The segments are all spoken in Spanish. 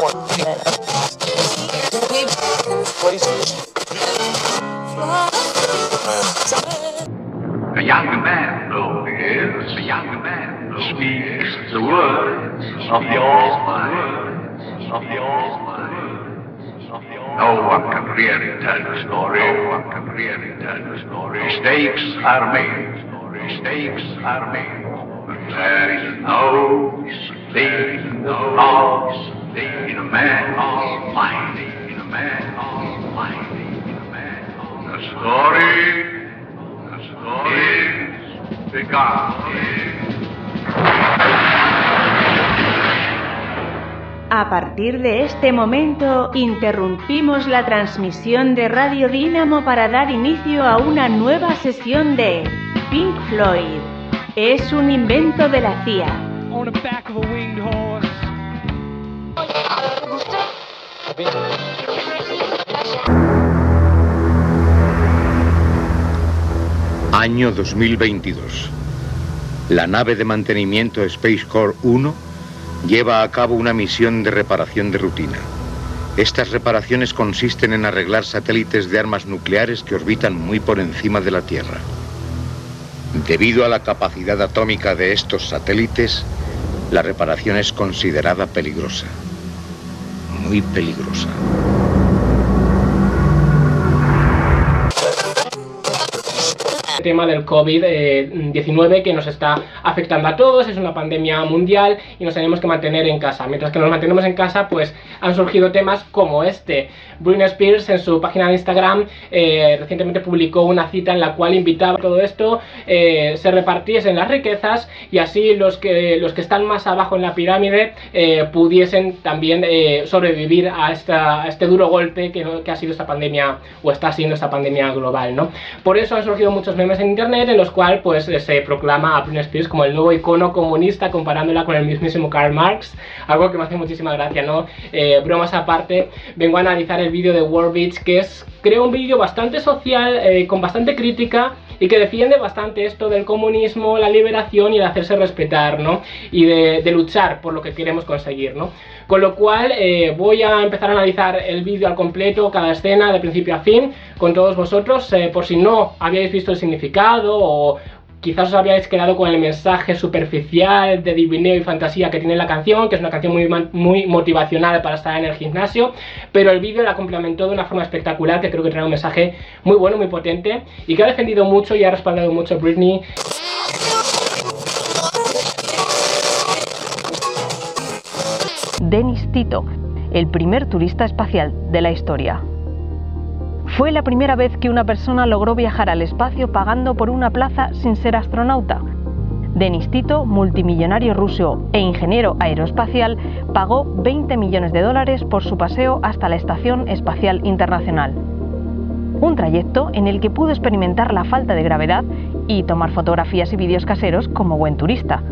A young man, though is, a young man, speaks the words of the Almighty, of the. No one can really tell the story. No one can really tell the story. Mistakes are made. Mistakes are made. But there is no thing, in a man almighty. In a man almighty. In a man almighty. The story A partir de este momento, interrumpimos la transmisión de Radio Dínamo para dar inicio a una nueva sesión de Pink Floyd. Es un invento de la CIA. Año 2022. La nave de mantenimiento Space Core 1 lleva a cabo una misión de reparación de rutina. Estas reparaciones consisten en arreglar satélites de armas nucleares que orbitan muy por encima de la Tierra. Debido a la capacidad atómica de estos satélites, la reparación es considerada peligrosa. Muy peligrosa. Tema del COVID-19 que nos está afectando a todos, es una pandemia mundial y nos tenemos que mantener en casa. Mientras que nos mantenemos en casa, pues han surgido temas como este. Britney Spears en su página de Instagram eh, recientemente publicó una cita en la cual invitaba a todo esto eh, se repartiesen las riquezas y así los que, los que están más abajo en la pirámide eh, pudiesen también sobrevivir a, esta, este duro golpe que, que, ha sido esta pandemia o está siendo esta pandemia global. ¿no? Por eso han surgido muchos memes en internet en los cuales pues, se proclama a Britney Spears como el nuevo icono comunista comparándola con el mismísimo Karl Marx, algo que me hace muchísima gracia, ¿no? bromas aparte, vengo a analizar el vídeo de Warbits, que es, creo, un vídeo bastante social, eh, con bastante crítica y que defiende bastante esto del comunismo, la liberación y el hacerse respetar, ¿no? Y de, luchar por lo que queremos conseguir, ¿no? Con lo cual eh, voy a empezar a analizar el vídeo al completo, cada escena, de principio a fin, con todos vosotros, eh, por si no habíais visto el significado o, Quizás os habíais quedado con el mensaje superficial de divineo y fantasía que tiene la canción, que es una canción muy, muy motivacional para estar en el gimnasio, pero el vídeo la complementó de una forma espectacular que creo que trae un mensaje muy bueno, muy potente y que ha defendido mucho y ha respaldado mucho Britney. Denis Tito, el primer turista espacial de la historia. Fue la primera vez que una persona logró viajar al espacio pagando por una plaza sin ser astronauta. Denis Tito, multimillonario ruso e ingeniero aeroespacial, pagó 20 millones de dólares por su paseo hasta la Estación Espacial Internacional. Un trayecto en el que pudo experimentar la falta de gravedad y tomar fotografías y vídeos caseros como buen turista.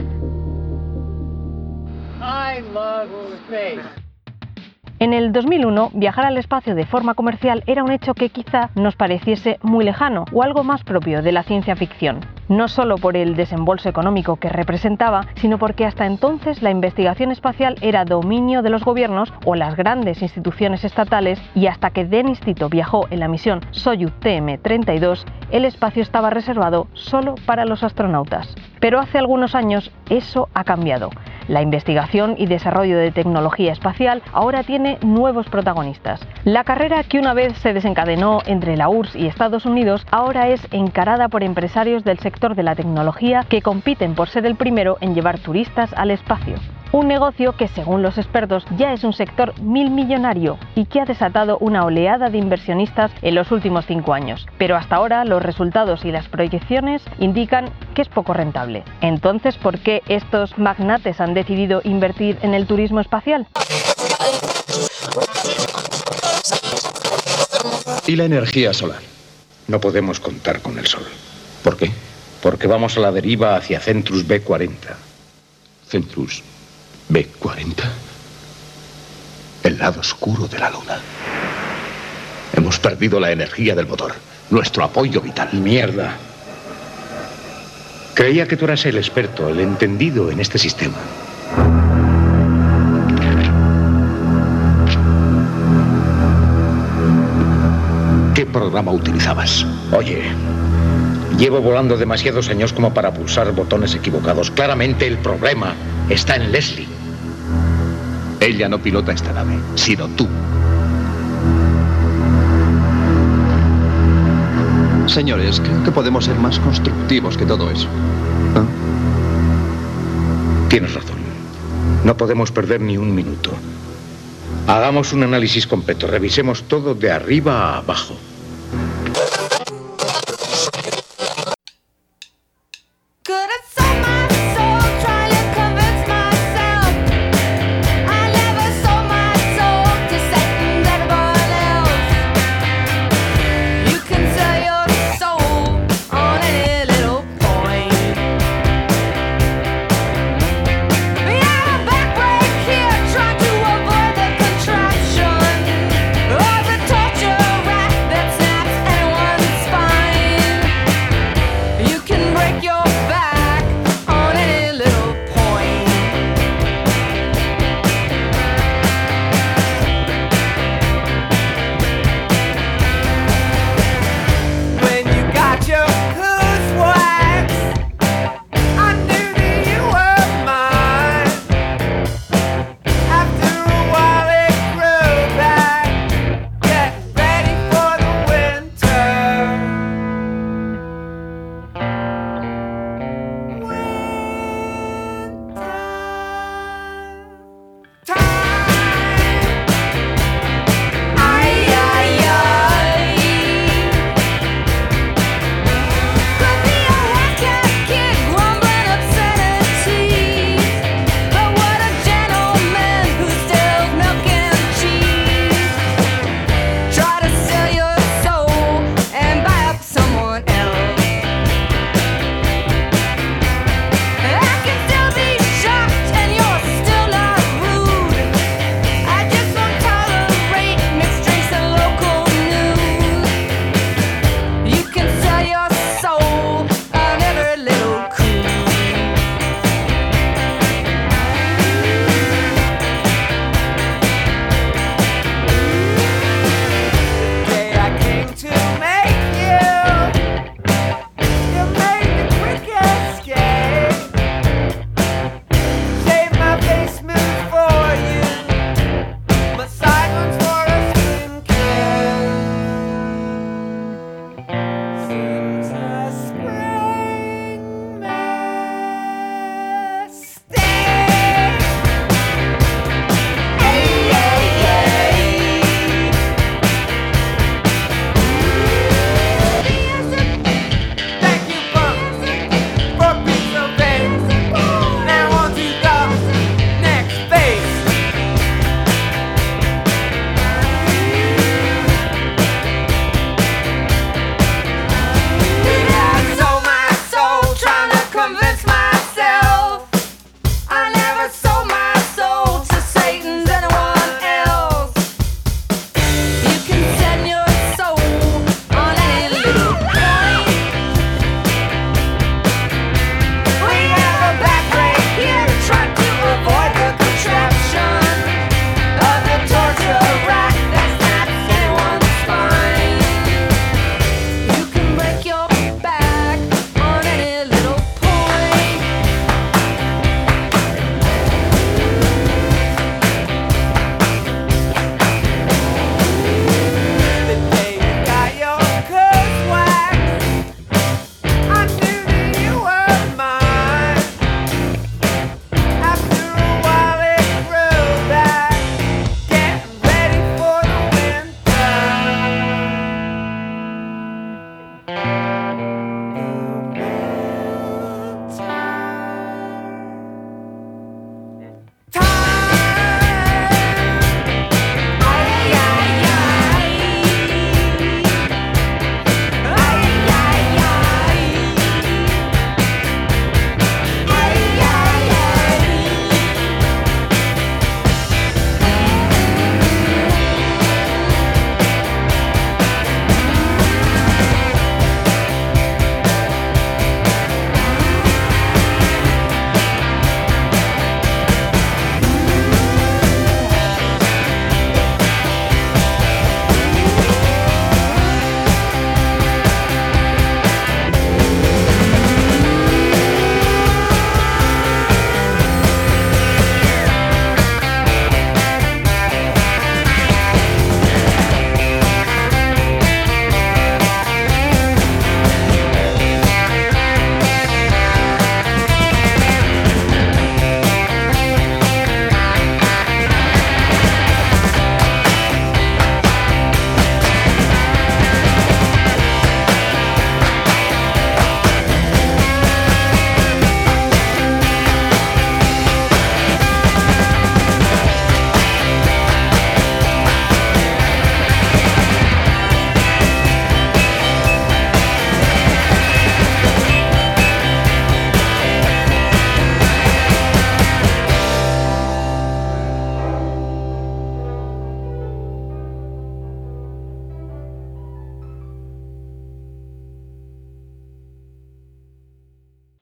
En el 2001, viajar al espacio de forma comercial era un hecho que quizá nos pareciese muy lejano o algo más propio de la ciencia ficción. No solo por el desembolso económico que representaba, sino porque hasta entonces la investigación espacial era dominio de los gobiernos o las grandes instituciones estatales y hasta que Denis Tito viajó en la misión Soyuz TM-32, el espacio estaba reservado solo para los astronautas. Pero hace algunos años eso ha cambiado. La investigación y desarrollo de tecnología espacial ahora tiene nuevos protagonistas. La carrera que una vez se desencadenó entre la URSS y Estados Unidos ahora es encarada por empresarios del sector de la tecnología que compiten por ser el primero en llevar turistas al espacio. Un negocio que, según los expertos, ya es un sector mil millonario y que ha desatado una oleada de inversionistas en los últimos cinco años. Pero hasta ahora los resultados y las proyecciones indican que es poco rentable. Entonces, ¿por qué estos magnates han decidido invertir en el turismo espacial? ¿Y la energía solar? No podemos contar con el sol. ¿Por qué? Porque vamos a la deriva hacia Centrus B40. Centrus B40. El lado oscuro de la luna. Hemos perdido la energía del motor, nuestro apoyo vital. Mierda. Creía que tú eras el experto, el entendido en este sistema. ¿Qué programa utilizabas? Oye, llevo volando demasiados años como para pulsar botones equivocados. Claramente el problema está en Leslie. Ella no pilota esta nave, sino tú. Señores, creo que podemos ser más constructivos que todo eso. ¿Ah? Tienes razón. No podemos perder ni un minuto. Hagamos un análisis completo. Revisemos todo de arriba a abajo.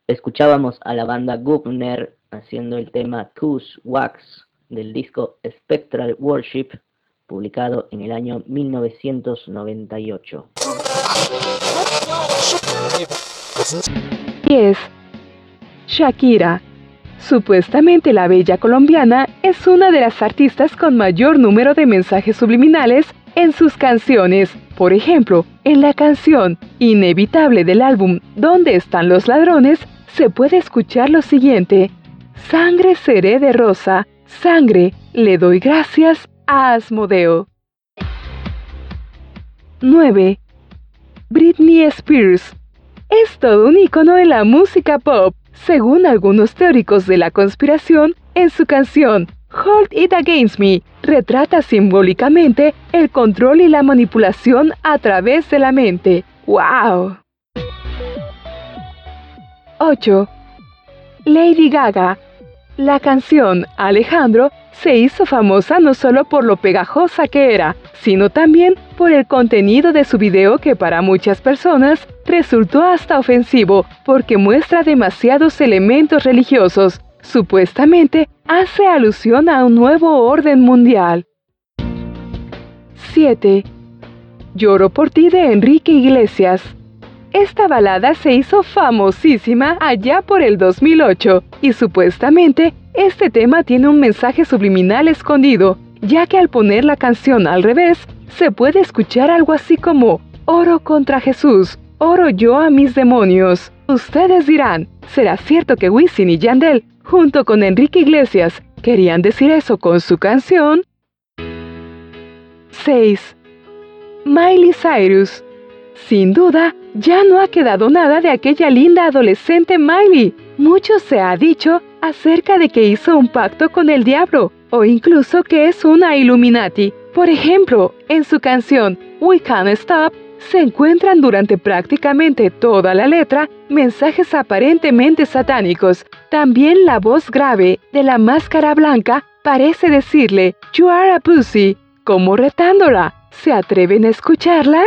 Escuchábamos a la banda Gubner haciendo el tema Kush Wax del disco Spectral Worship, publicado en el año 1998. 10. Shakira. Supuestamente la bella colombiana es una de las artistas con mayor número de mensajes subliminales en sus canciones. Por ejemplo, en la canción Inevitable del álbum ¿Dónde están los ladrones? Se puede escuchar lo siguiente. Sangre seré de rosa, sangre, le doy gracias a Asmodeo. 9. Britney Spears. Es todo un icono de la música pop, según algunos teóricos de la conspiración, en su canción Hold It Against Me retrata simbólicamente el control y la manipulación a través de la mente. ¡Wow! 8. Lady Gaga. La canción Alejandro se hizo famosa no solo por lo pegajosa que era, sino también por el contenido de su video que para muchas personas resultó hasta ofensivo porque muestra demasiados elementos religiosos. Supuestamente hace alusión a un nuevo orden mundial. 7. Lloro por ti de Enrique Iglesias. Esta balada se hizo famosísima allá por el 2008 y supuestamente este tema tiene un mensaje subliminal escondido, ya que al poner la canción al revés, se puede escuchar algo así como Oro contra Jesús, oro yo a mis demonios. Ustedes dirán, ¿será cierto que Wisin y Yandel, junto con Enrique Iglesias, querían decir eso con su canción? 6. Miley Cyrus. Sin duda, ya no ha quedado nada de aquella linda adolescente Miley. Mucho se ha dicho acerca de que hizo un pacto con el diablo o incluso que es una Illuminati. Por ejemplo, en su canción We Can't Stop se encuentran durante prácticamente toda la letra mensajes aparentemente satánicos. También la voz grave de la máscara blanca parece decirle You are a pussy, como retándola. ¿Se atreven a escucharla?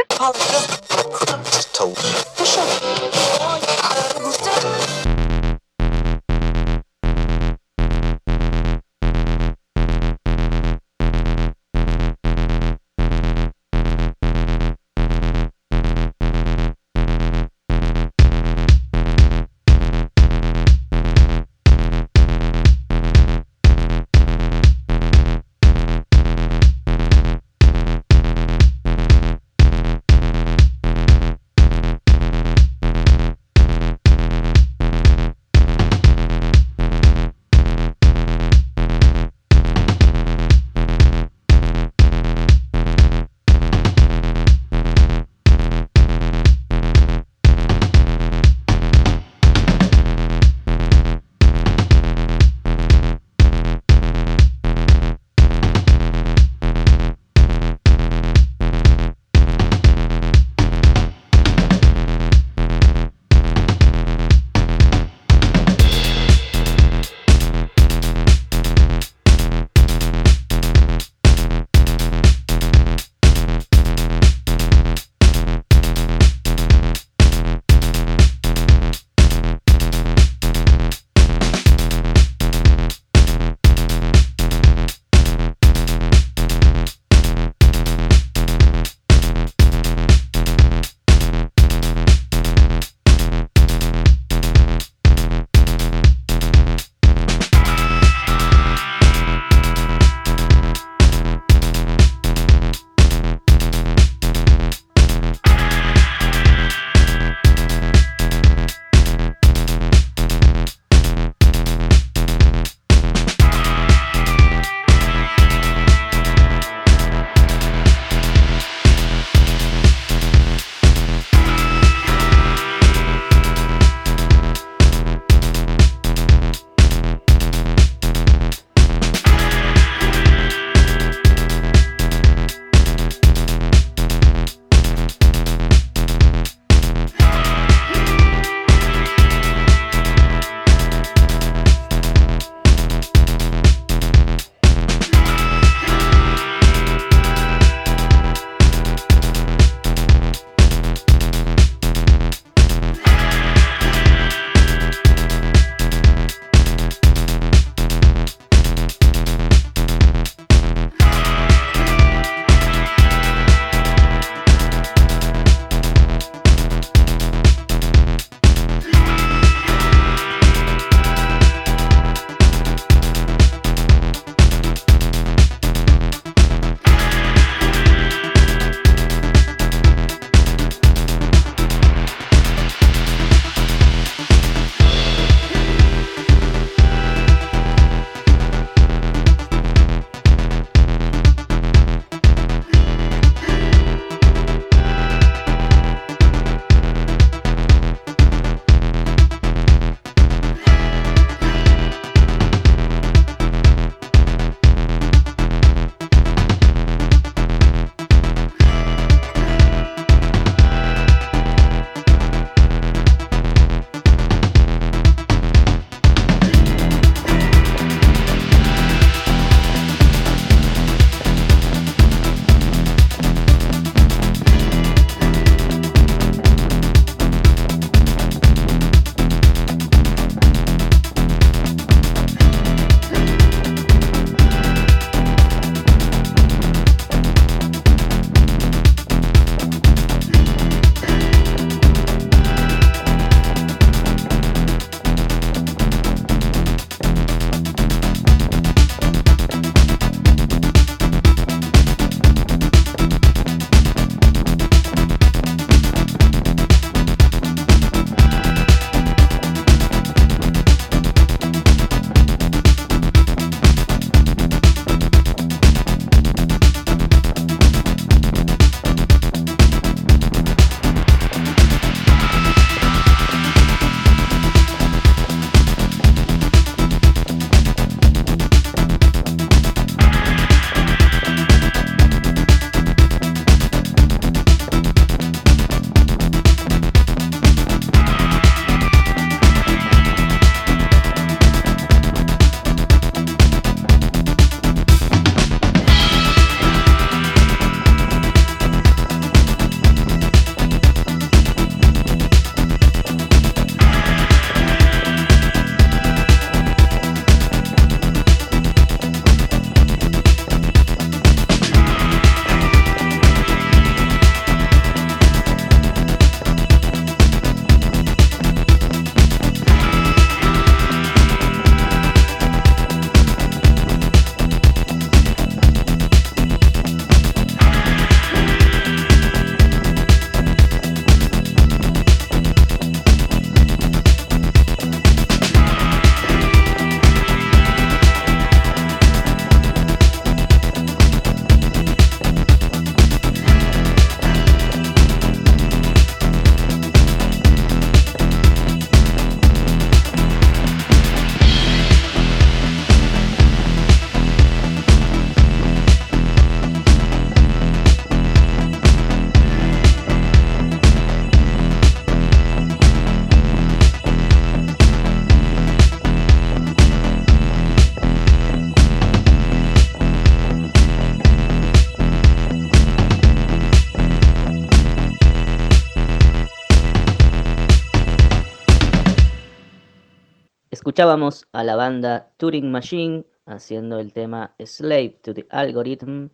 Escuchábamos a la banda Turing Machine haciendo el tema Slave to the Algorithm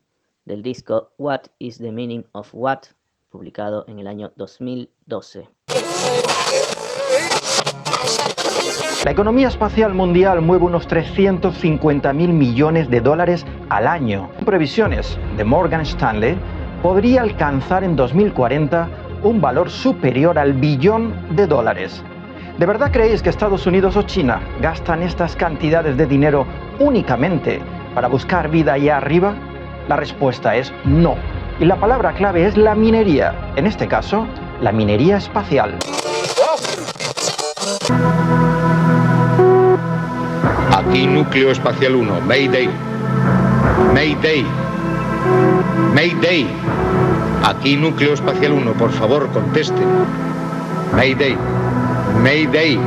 del disco What is the Meaning of What, publicado en el año 2012. La economía espacial mundial mueve unos 350 mil millones de dólares al año. Previsiones de Morgan Stanley podría alcanzar en 2040 un valor superior al billón de dólares. ¿De verdad creéis que Estados Unidos o China gastan estas cantidades de dinero únicamente para buscar vida allá arriba? La respuesta es no. Y la palabra clave es la minería, en este caso, la minería espacial. Aquí Núcleo Espacial 1, Mayday. Mayday. Mayday. Aquí Núcleo Espacial 1, por favor, contesten. Mayday. Mayday.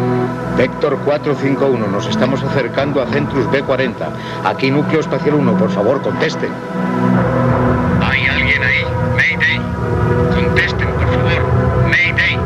Vector 451, nos estamos acercando a Centrus B40. Aquí Núcleo Espacial 1, por favor, contesten. ¿Hay alguien ahí? Mayday. Contesten, por favor. Mayday.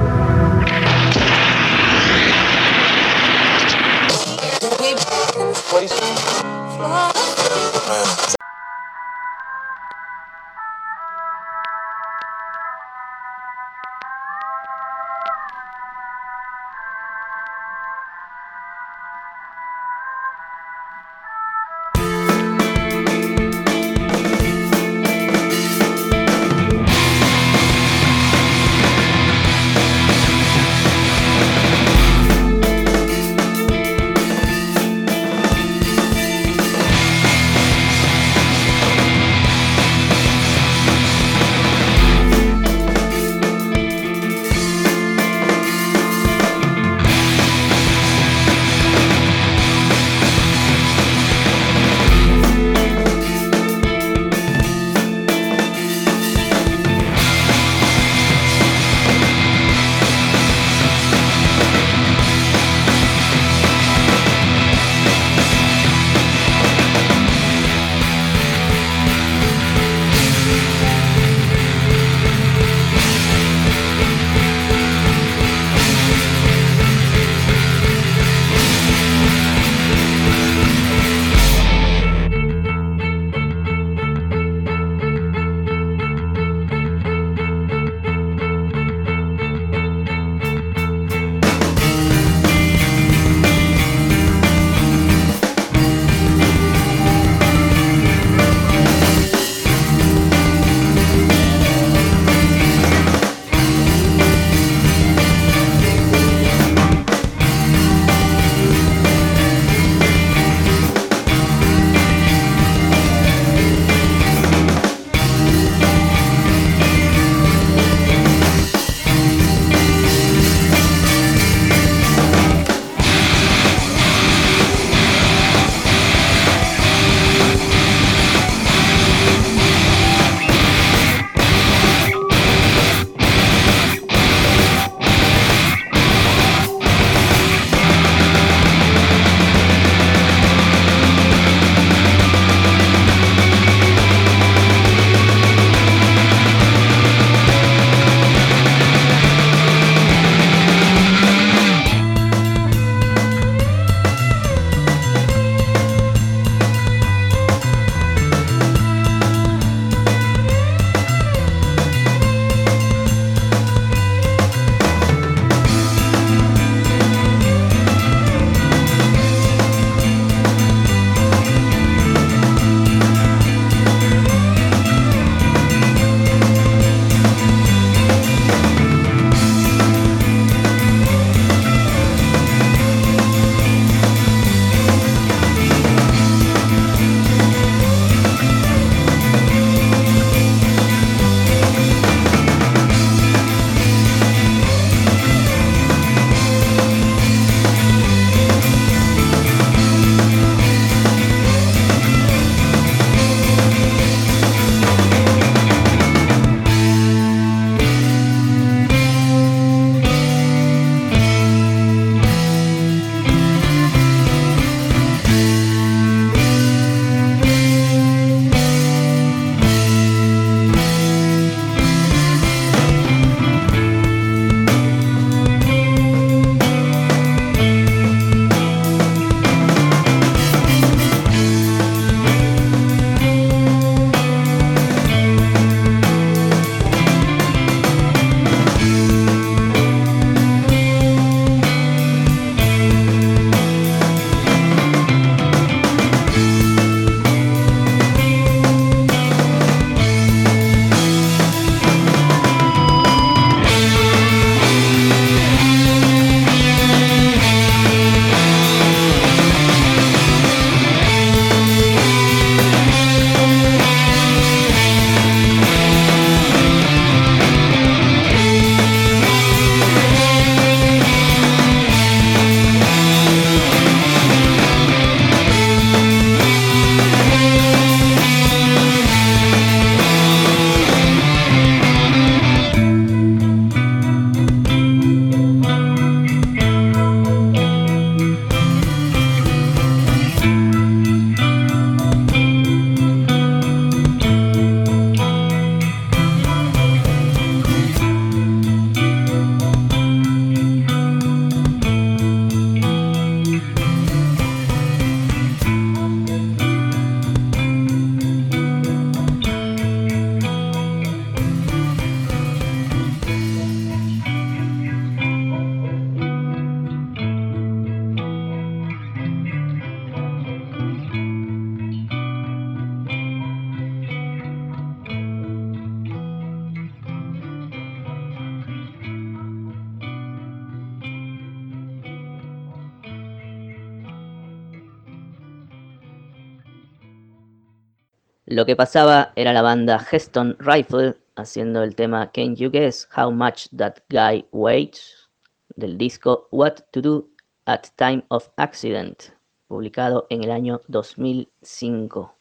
Lo que pasaba era la banda Heston Rifle haciendo el tema Can You Guess How Much That Guy Weighs del disco What to Do at Time of Accident, publicado en el año 2005.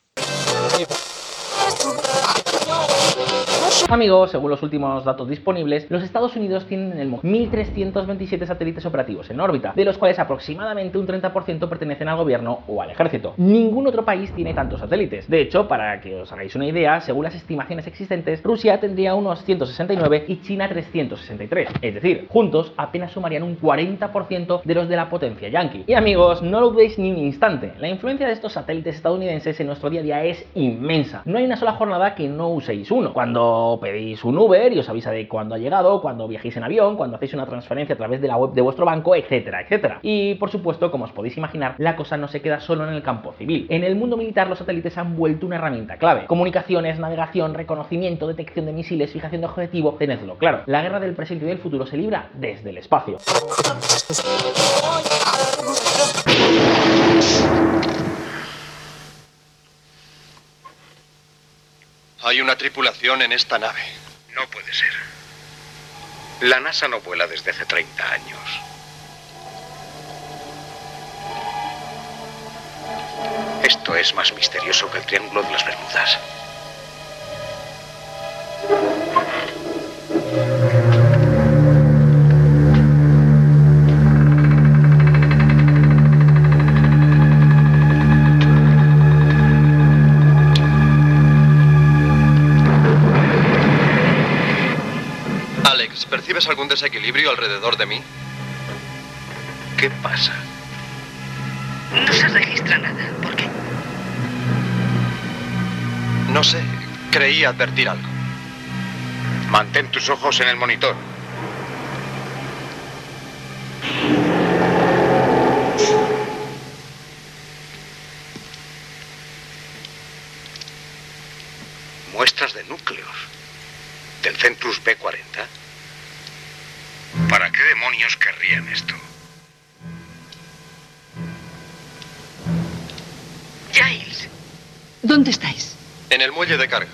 Amigos, según los últimos datos disponibles, los Estados Unidos tienen en el mundo 1.327 satélites operativos en órbita, de los cuales aproximadamente un 30% pertenecen al gobierno o al ejército. Ningún otro país tiene tantos satélites. De hecho, para que os hagáis una idea, según las estimaciones existentes, Rusia tendría unos 169 y China 363. Es decir, juntos apenas sumarían un 40% de los de la potencia yankee. Y amigos, no lo dudéis ni un instante, la influencia de estos satélites estadounidenses en nuestro día a día es inmensa. No hay una sola jornada que no uséis uno. Cuando pedís un Uber y os avisa de cuándo ha llegado, cuando viajéis en avión, cuando hacéis una transferencia a través de la web de vuestro banco, etcétera, etcétera. Y por supuesto, como os podéis imaginar, la cosa no se queda solo en el campo civil. En el mundo militar los satélites han vuelto una herramienta clave. Comunicaciones, navegación, reconocimiento, detección de misiles, fijación de objetivo, tenedlo claro. La guerra del presente y del futuro se libra desde el espacio. Hay una tripulación en esta nave. No puede ser. La NASA no vuela desde hace 30 años. Esto es más misterioso que el Triángulo de las Bermudas. ¿Percibes algún desequilibrio alrededor de mí? ¿Qué pasa? No se registra nada. ¿Por qué? No sé, creí advertir algo. Mantén tus ojos en el monitor. Muestras de núcleos. Del Centrus B40. ¿Para qué demonios querrían esto? Giles, ¿dónde estáis? En el muelle de carga.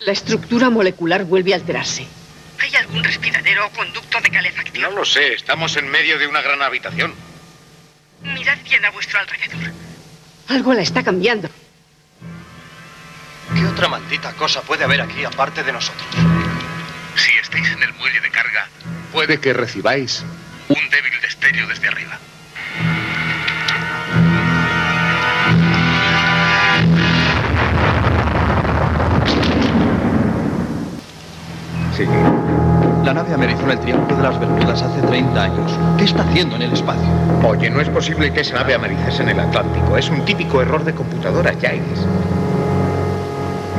La estructura molecular vuelve a alterarse. ¿Hay algún respiradero o conducto de calefacción? No lo sé, estamos en medio de una gran habitación. Mirad bien a vuestro alrededor. Algo la está cambiando. ¿Qué otra maldita cosa puede haber aquí aparte de nosotros? Si estáis en el muelle de carga, Puede que recibáis un débil destello desde arriba. La nave amerizó en el Triángulo de las Bermudas hace 30 años. ¿Qué está haciendo en el espacio? Oye, no es posible que esa nave amaricese en el Atlántico. Es un típico error de computadora, Giles.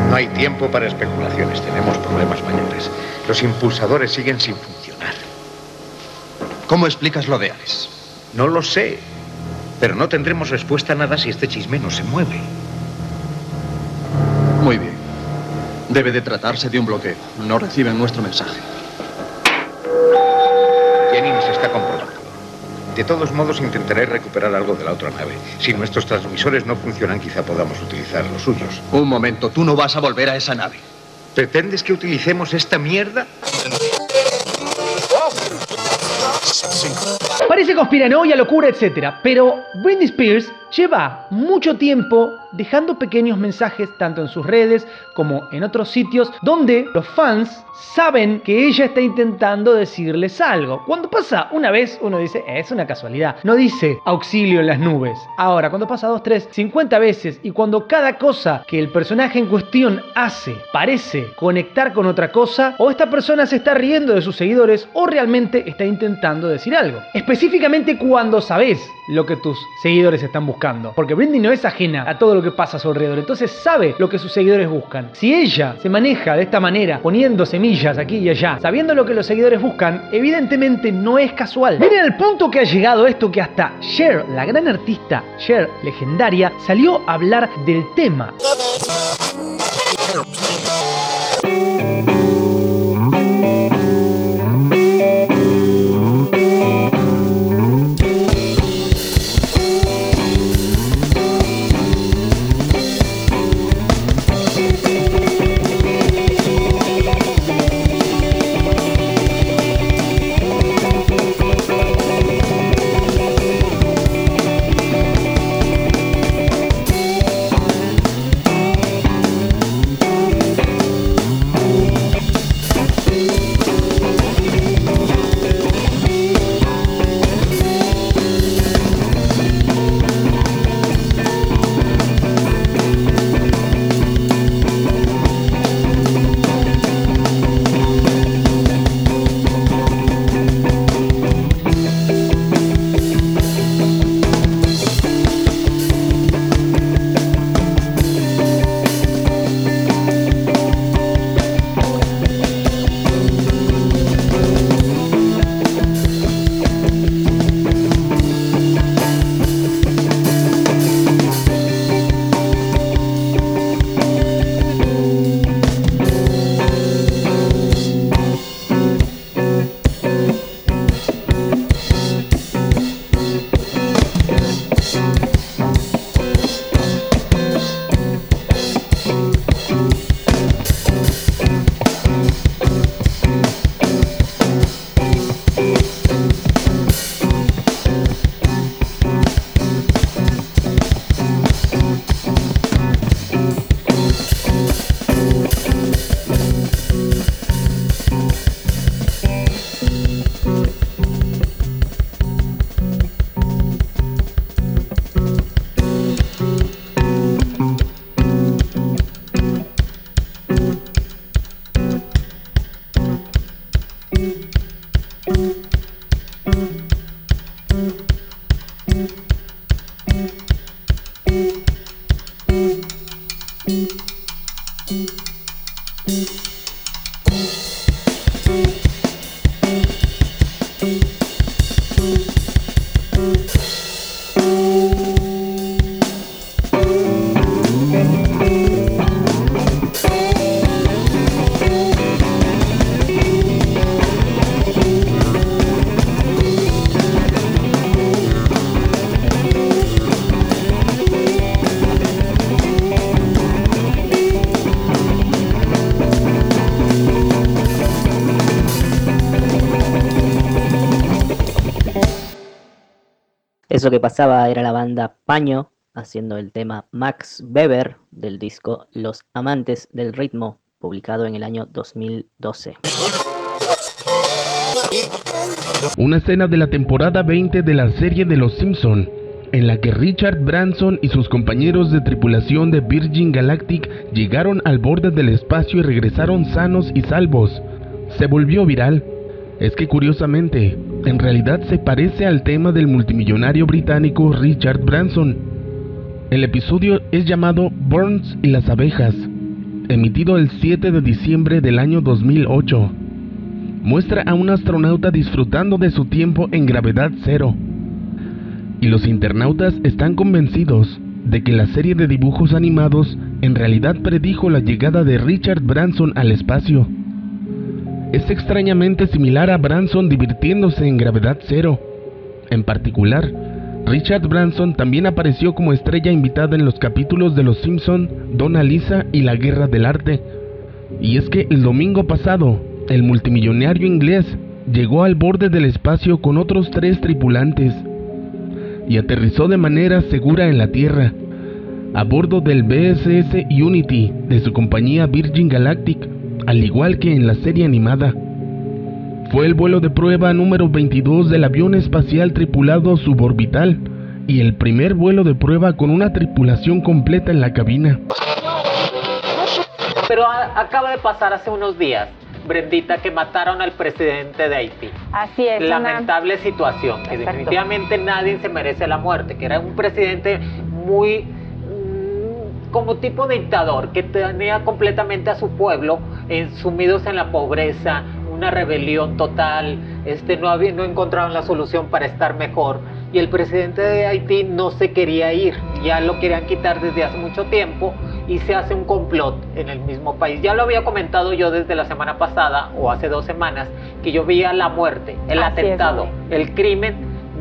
No hay tiempo para especulaciones. Tenemos problemas mayores. Los impulsadores siguen sin funcionar. ¿Cómo explicas lo de Alice? No lo sé. Pero no tendremos respuesta a nada si este chisme no se mueve. Muy bien. Debe de tratarse de un bloqueo. No reciben nuestro mensaje. Jennings está comprobando. De todos modos, intentaré recuperar algo de la otra nave. Si nuestros transmisores no funcionan, quizá podamos utilizar los suyos. Un momento, tú no vas a volver a esa nave. ¿Pretendes que utilicemos esta mierda? Parece conspiranoia, locura, etc. Pero Britney Spears lleva mucho tiempo dejando pequeños mensajes tanto en sus redes como en otros sitios donde los fans saben que ella está intentando decirles algo. Cuando pasa una vez uno dice, "Eh, es una casualidad. No dice auxilio en las nubes. Ahora, cuando pasa dos, tres, 50 veces y cuando cada cosa que el personaje en cuestión hace parece conectar con otra cosa, o esta persona se está riendo de sus seguidores o realmente está intentando decir algo. Específicamente cuando sabes lo que tus seguidores están buscando. Porque Britney no es ajena a todo lo que pasa a su alrededor. Entonces sabe lo que sus seguidores buscan. Si ella se maneja de esta manera, poniendo semillas aquí y allá, sabiendo lo que los seguidores buscan, evidentemente no es casual. Miren el punto que ha llegado esto que hasta Cher, la gran artista Cher legendaria, salió a hablar del tema. Eso que pasaba era la banda Paño haciendo el tema Max Weber del disco Los Amantes del Ritmo, publicado en el año 2012. Una escena de la temporada 20 de la serie de Los Simpson, en la que Richard Branson y sus compañeros de tripulación de Virgin Galactic llegaron al borde del espacio y regresaron sanos y salvos. Se volvió viral. Es que curiosamente, en realidad se parece al tema del multimillonario británico Richard Branson. El episodio es llamado Burns y las abejas, emitido el 7 de diciembre del año 2008. Muestra a un astronauta disfrutando de su tiempo en gravedad cero. Y los internautas están convencidos de que la serie de dibujos animados en realidad predijo la llegada de Richard Branson al espacio es extrañamente similar a Branson divirtiéndose en gravedad cero. En particular, Richard Branson también apareció como estrella invitada en los capítulos de Los Simpson, Donna Lisa y La Guerra del Arte. Y es que el domingo pasado, el multimillonario inglés llegó al borde del espacio con otros tres tripulantes y aterrizó de manera segura en la Tierra, a bordo del BSS Unity de su compañía Virgin Galactic al igual que en la serie animada. Fue el vuelo de prueba número 22 del avión espacial tripulado suborbital y el primer vuelo de prueba con una tripulación completa en la cabina. Pero acaba de pasar hace unos días, Brendita, que mataron al presidente de Haití. Así es. Lamentable situación, que definitivamente nadie se merece la muerte, que era un presidente muy como tipo dictador que tenía completamente a su pueblo sumidos en la pobreza, una rebelión total, este, no, había, no encontraron la solución para estar mejor. Y el presidente de Haití no se quería ir, ya lo querían quitar desde hace mucho tiempo y se hace un complot en el mismo país. Ya lo había comentado yo desde la semana pasada o hace dos semanas, que yo veía la muerte, el atentado, el crimen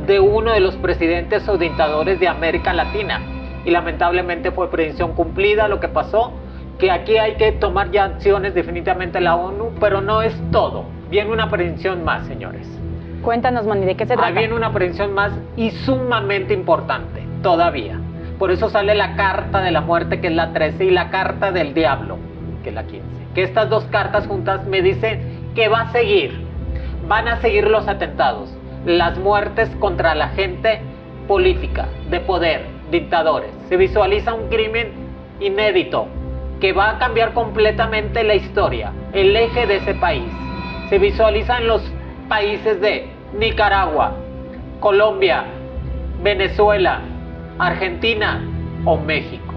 de uno de los presidentes o dictadores de América Latina y lamentablemente fue predicción cumplida lo que pasó, que aquí hay que tomar ya acciones definitivamente la ONU, pero no es todo. Viene una predicción más, señores. Cuéntanos, Moni, ¿de qué se trata? viene una predicción más y sumamente importante, todavía. Por eso sale la carta de la muerte, que es la 13, y la carta del diablo, que es la 15. Que estas dos cartas juntas me dicen que va a seguir, van a seguir los atentados, las muertes contra la gente política, de poder, dictadores. Se visualiza un crimen inédito que va a cambiar completamente la historia, el eje de ese país. Se visualiza en los países de Nicaragua, Colombia, Venezuela, Argentina o México.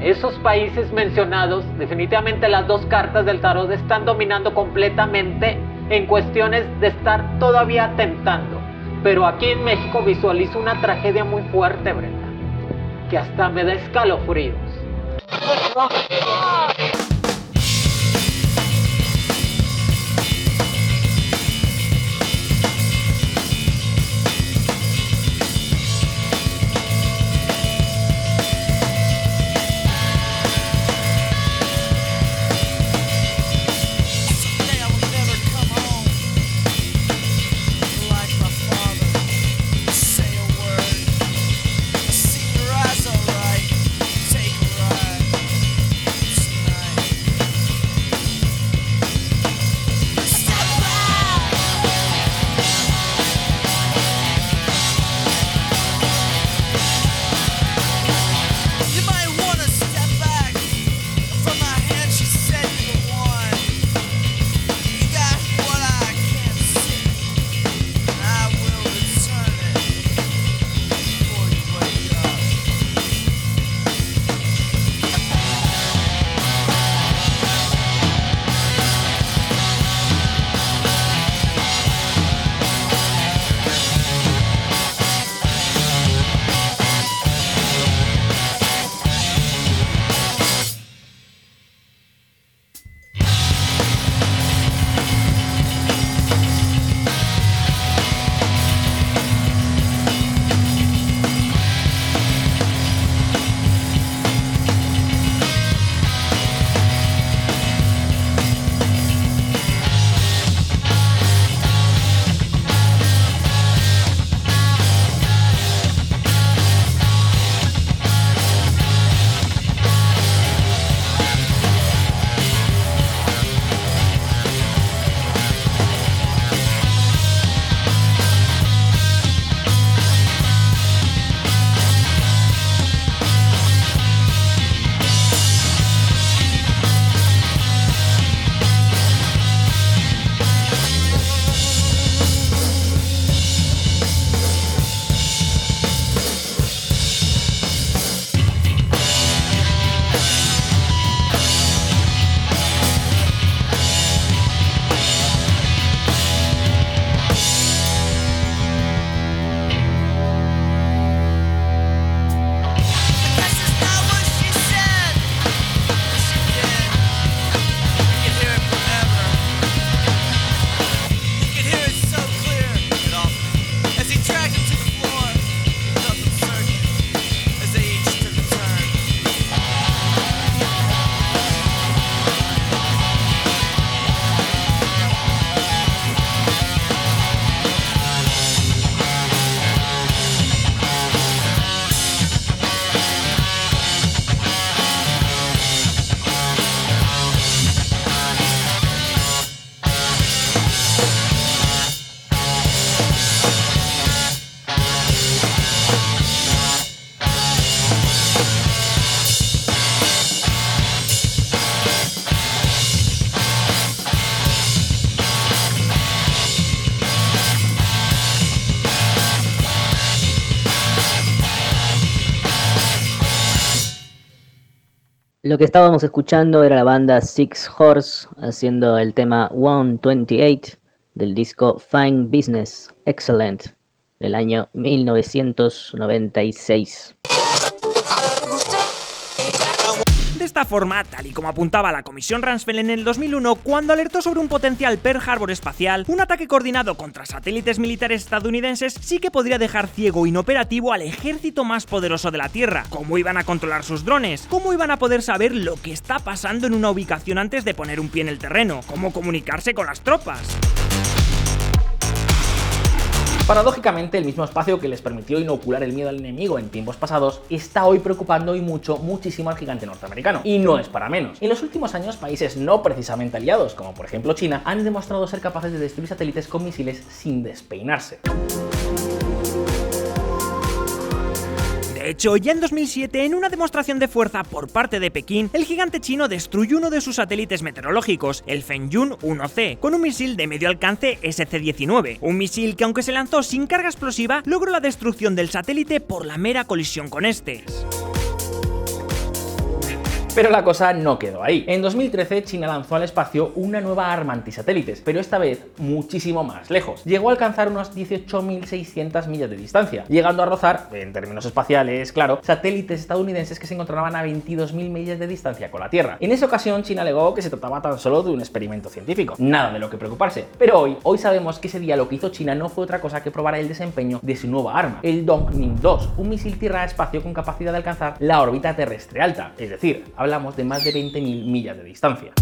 Esos países mencionados, definitivamente las dos cartas del tarot están dominando completamente en cuestiones de estar todavía tentando pero aquí en México visualizo una tragedia muy fuerte, Brenda, que hasta me da escalofríos. 开始吧 Lo que estábamos escuchando era la banda Six Horse haciendo el tema 128 del disco Fine Business Excellent del año 1996. Esta forma, tal y como apuntaba la Comisión Ransfeld en el 2001, cuando alertó sobre un potencial Pearl Harbor espacial, un ataque coordinado contra satélites militares estadounidenses sí que podría dejar ciego e inoperativo al ejército más poderoso de la Tierra. ¿Cómo iban a controlar sus drones? ¿Cómo iban a poder saber lo que está pasando en una ubicación antes de poner un pie en el terreno? ¿Cómo comunicarse con las tropas? Paradójicamente, el mismo espacio que les permitió inocular el miedo al enemigo en tiempos pasados está hoy preocupando y mucho, muchísimo al gigante norteamericano. Y no es para menos. En los últimos años, países no precisamente aliados, como por ejemplo China, han demostrado ser capaces de destruir satélites con misiles sin despeinarse. Hecho, ya en 2007, en una demostración de fuerza por parte de Pekín, el gigante chino destruyó uno de sus satélites meteorológicos, el Fengyun 1C, con un misil de medio alcance SC-19. Un misil que, aunque se lanzó sin carga explosiva, logró la destrucción del satélite por la mera colisión con este. Pero la cosa no quedó ahí. En 2013 China lanzó al espacio una nueva arma antisatélites, pero esta vez muchísimo más lejos. Llegó a alcanzar unos 18.600 millas de distancia, llegando a rozar, en términos espaciales, claro, satélites estadounidenses que se encontraban a 22.000 millas de distancia con la Tierra. En esa ocasión China alegó que se trataba tan solo de un experimento científico, nada de lo que preocuparse. Pero hoy, hoy sabemos que ese día lo que hizo China no fue otra cosa que probar el desempeño de su nueva arma, el Dongning 2, un misil tierra-espacio con capacidad de alcanzar la órbita terrestre alta, es decir, hablamos de más de 20.000 millas de distancia.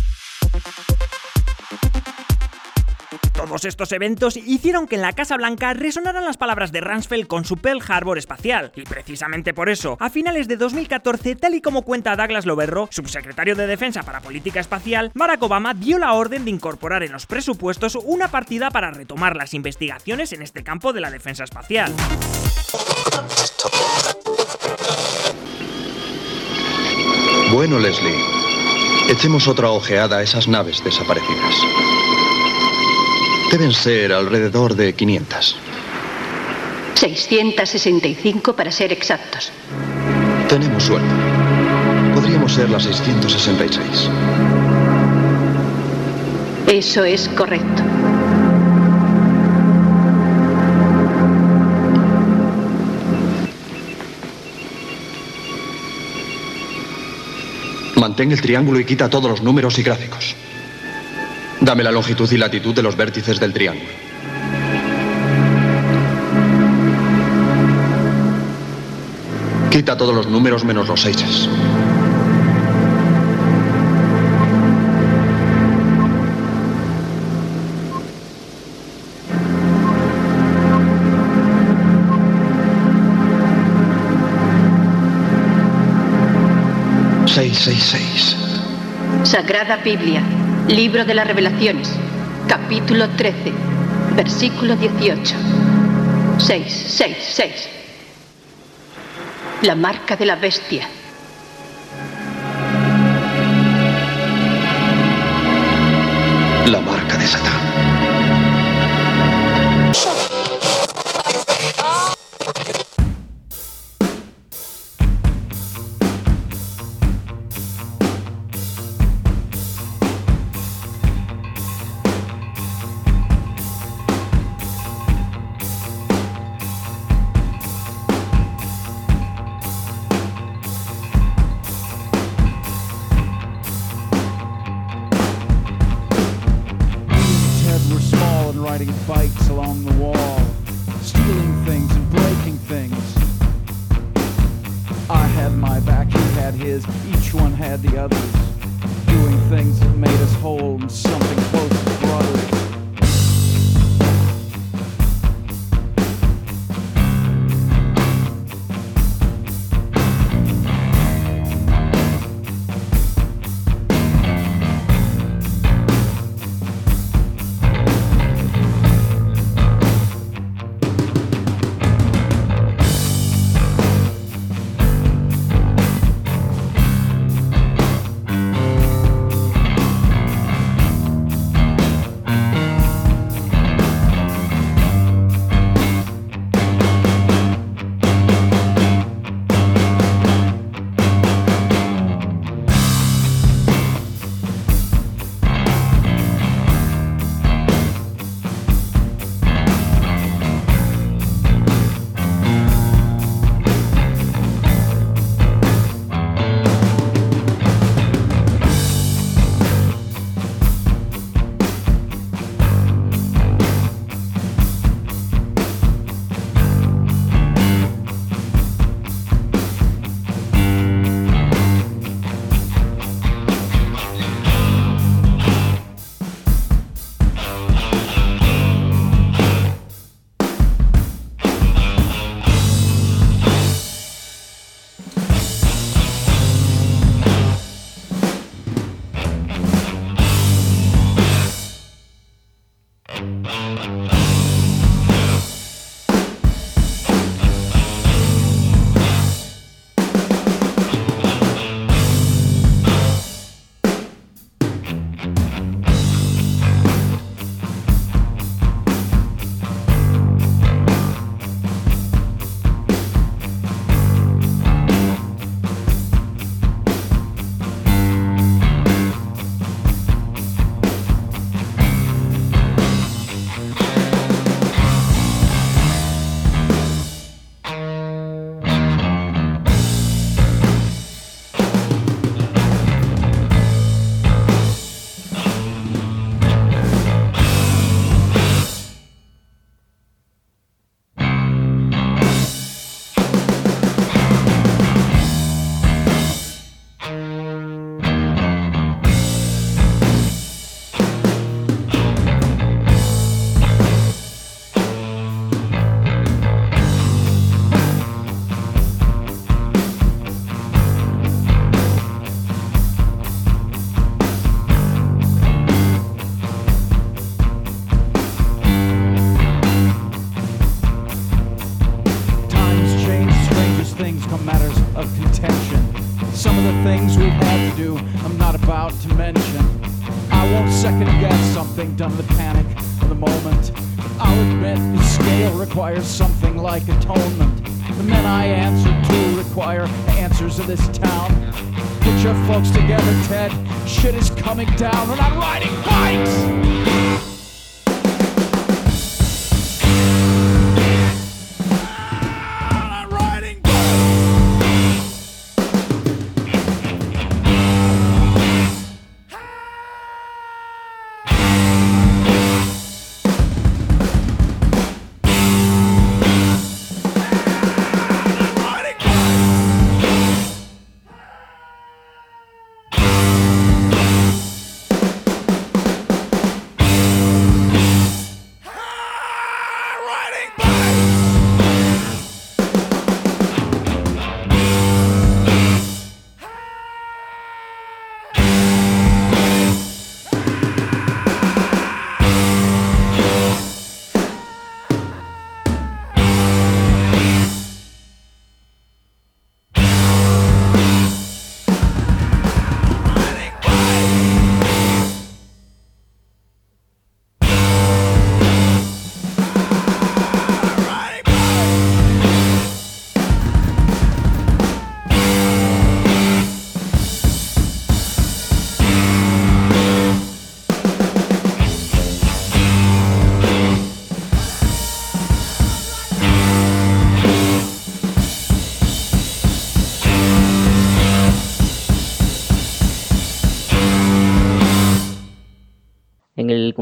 Todos estos eventos hicieron que en la Casa Blanca resonaran las palabras de Rumsfeld con su Pearl Harbor espacial, y precisamente por eso, a finales de 2014, tal y como cuenta Douglas Loberro, subsecretario de Defensa para Política Espacial, Barack Obama dio la orden de incorporar en los presupuestos una partida para retomar las investigaciones en este campo de la defensa espacial. Bueno, Leslie, echemos otra ojeada a esas naves desaparecidas. Deben ser alrededor de 500. 665 para ser exactos. Tenemos suerte. Podríamos ser las 666. Eso es correcto. Mantén el triángulo y quita todos los números y gráficos. Dame la longitud y latitud de los vértices del triángulo. Quita todos los números menos los seises. Seis, seis, seis. Sagrada Biblia, Libro de las Revelaciones, capítulo 13, versículo 18. 6, 6, 6. La marca de la bestia.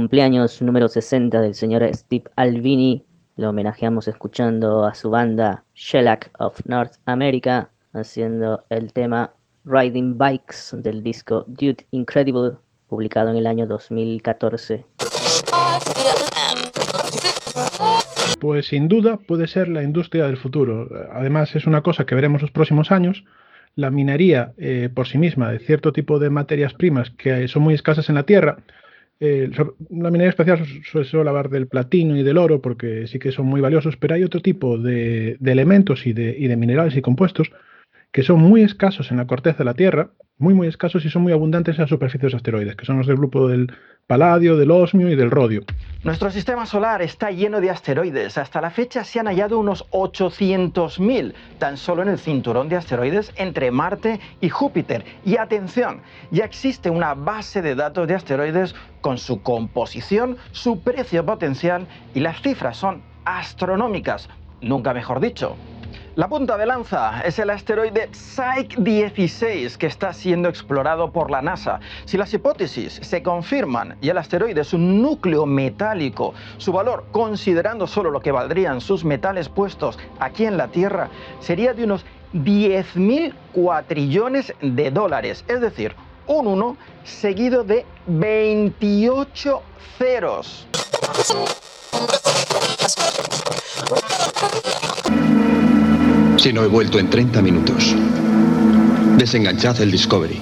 Cumpleaños número 60 del señor Steve Albini, lo homenajeamos escuchando a su banda Shellac of North America, haciendo el tema Riding Bikes del disco Dude Incredible, publicado en el año 2014. Pues sin duda puede ser la industria del futuro. Además es una cosa que veremos los próximos años. La minería eh, por sí misma de cierto tipo de materias primas que son muy escasas en la Tierra. Eh, la minería espacial suele solo hablar del platino y del oro porque sí que son muy valiosos, pero hay otro tipo de, elementos y de, y de minerales y compuestos que son muy escasos en la corteza de la Tierra, muy muy escasos y son muy abundantes en la superficie de asteroides, que son los del grupo del paladio, del osmio y del rodio. Nuestro sistema solar está lleno de asteroides. Hasta la fecha se han hallado unos 800.000 tan solo en el cinturón de asteroides entre Marte y Júpiter. Y atención, ya existe una base de datos de asteroides con su composición, su precio potencial y las cifras son astronómicas, nunca mejor dicho. La punta de lanza es el asteroide Psyche 16 que está siendo explorado por la NASA. Si las hipótesis se confirman y el asteroide es un núcleo metálico, su valor, considerando solo lo que valdrían sus metales puestos aquí en la Tierra, sería de unos 10.000 cuatrillones de dólares, es decir, un 1 seguido de 28 ceros. Si no he vuelto en 30 minutos, desenganchad el Discovery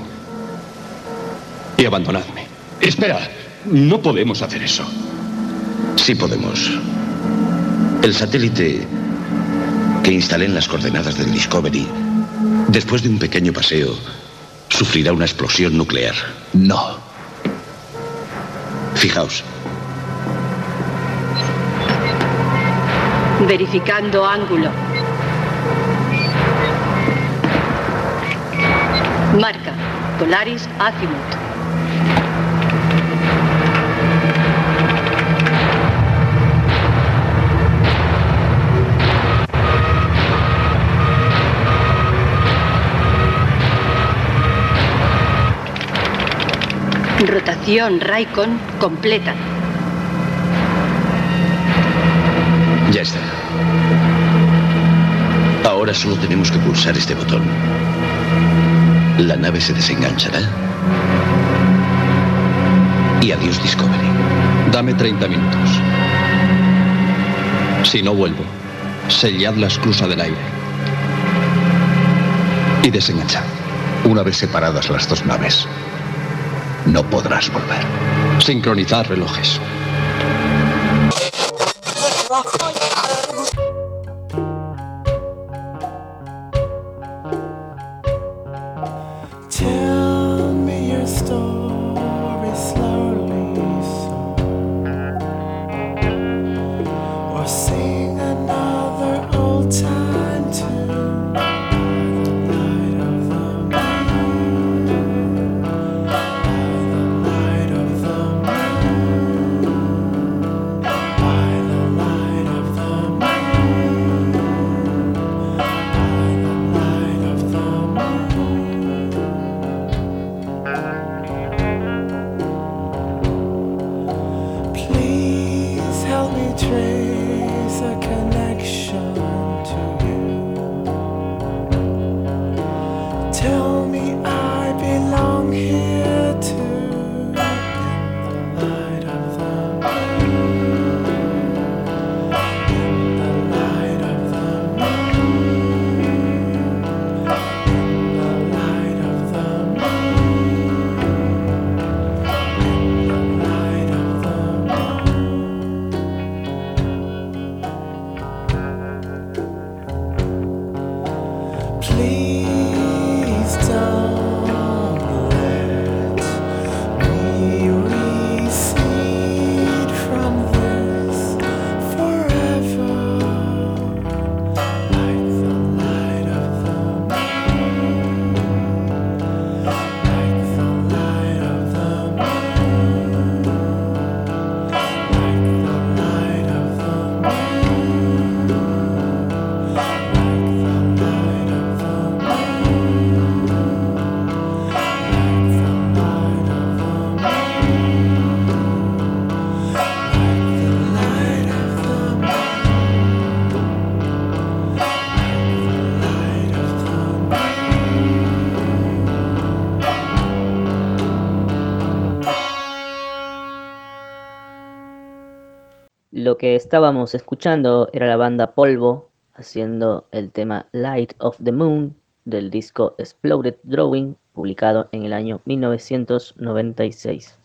y abandonadme. Espera, no podemos hacer eso. Sí podemos. El satélite que instalé en las coordenadas del Discovery, después de un pequeño paseo, sufrirá una explosión nuclear. No. Fijaos, Verificando ángulo. Marca. Polaris Azimuth. Rotación Raycon completa. ya está. Ahora solo tenemos que pulsar este botón. La nave se desenganchará. Y adiós Discovery. Dame 30 minutos. Si no vuelvo, sellad la esclusa del aire. Y desenganchad. Una vez separadas las dos naves, no podrás volver. Sincronizar relojes. Lo que estábamos escuchando era la banda Polvo haciendo el tema Light of the Moon del disco Exploded Drawing, publicado en el año 1996.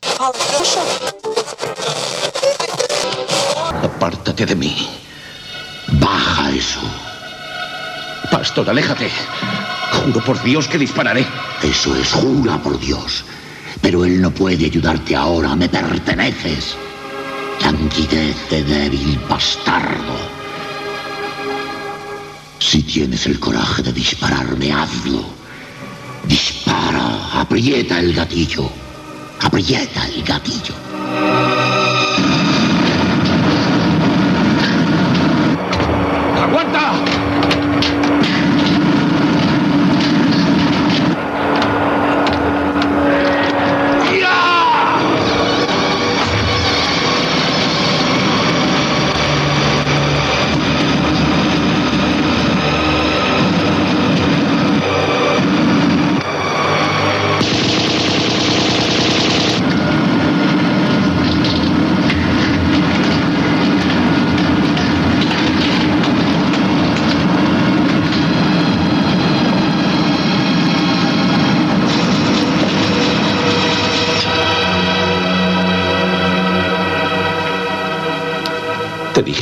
Apártate de mí. Baja eso. Pastor, aléjate. Juro por Dios que dispararé. Eso es, jura por Dios. Pero él no puede ayudarte ahora, me perteneces. Languidez de débil bastardo. Si tienes el coraje de dispararme, hazlo. Dispara, aprieta el gatillo. Aprieta el gatillo.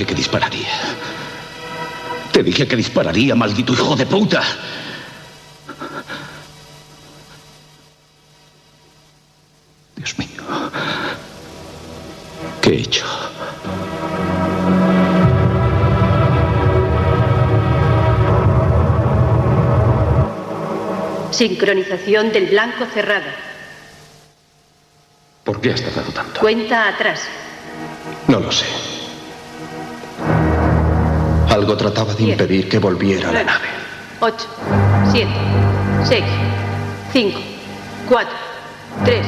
Que dispararía. Te dije que dispararía, maldito hijo de puta. Dios mío. ¿Qué he hecho? Sincronización del blanco cerrada. ¿Por qué has tardado tanto? Cuenta atrás. No lo sé. Algo trataba de impedir que volviera a la nave. 8, 7, 6, 5, 4, 3.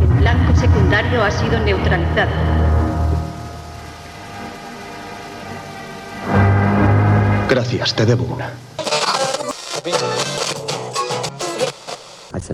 El blanco secundario ha sido neutralizado. Gracias, te debo una.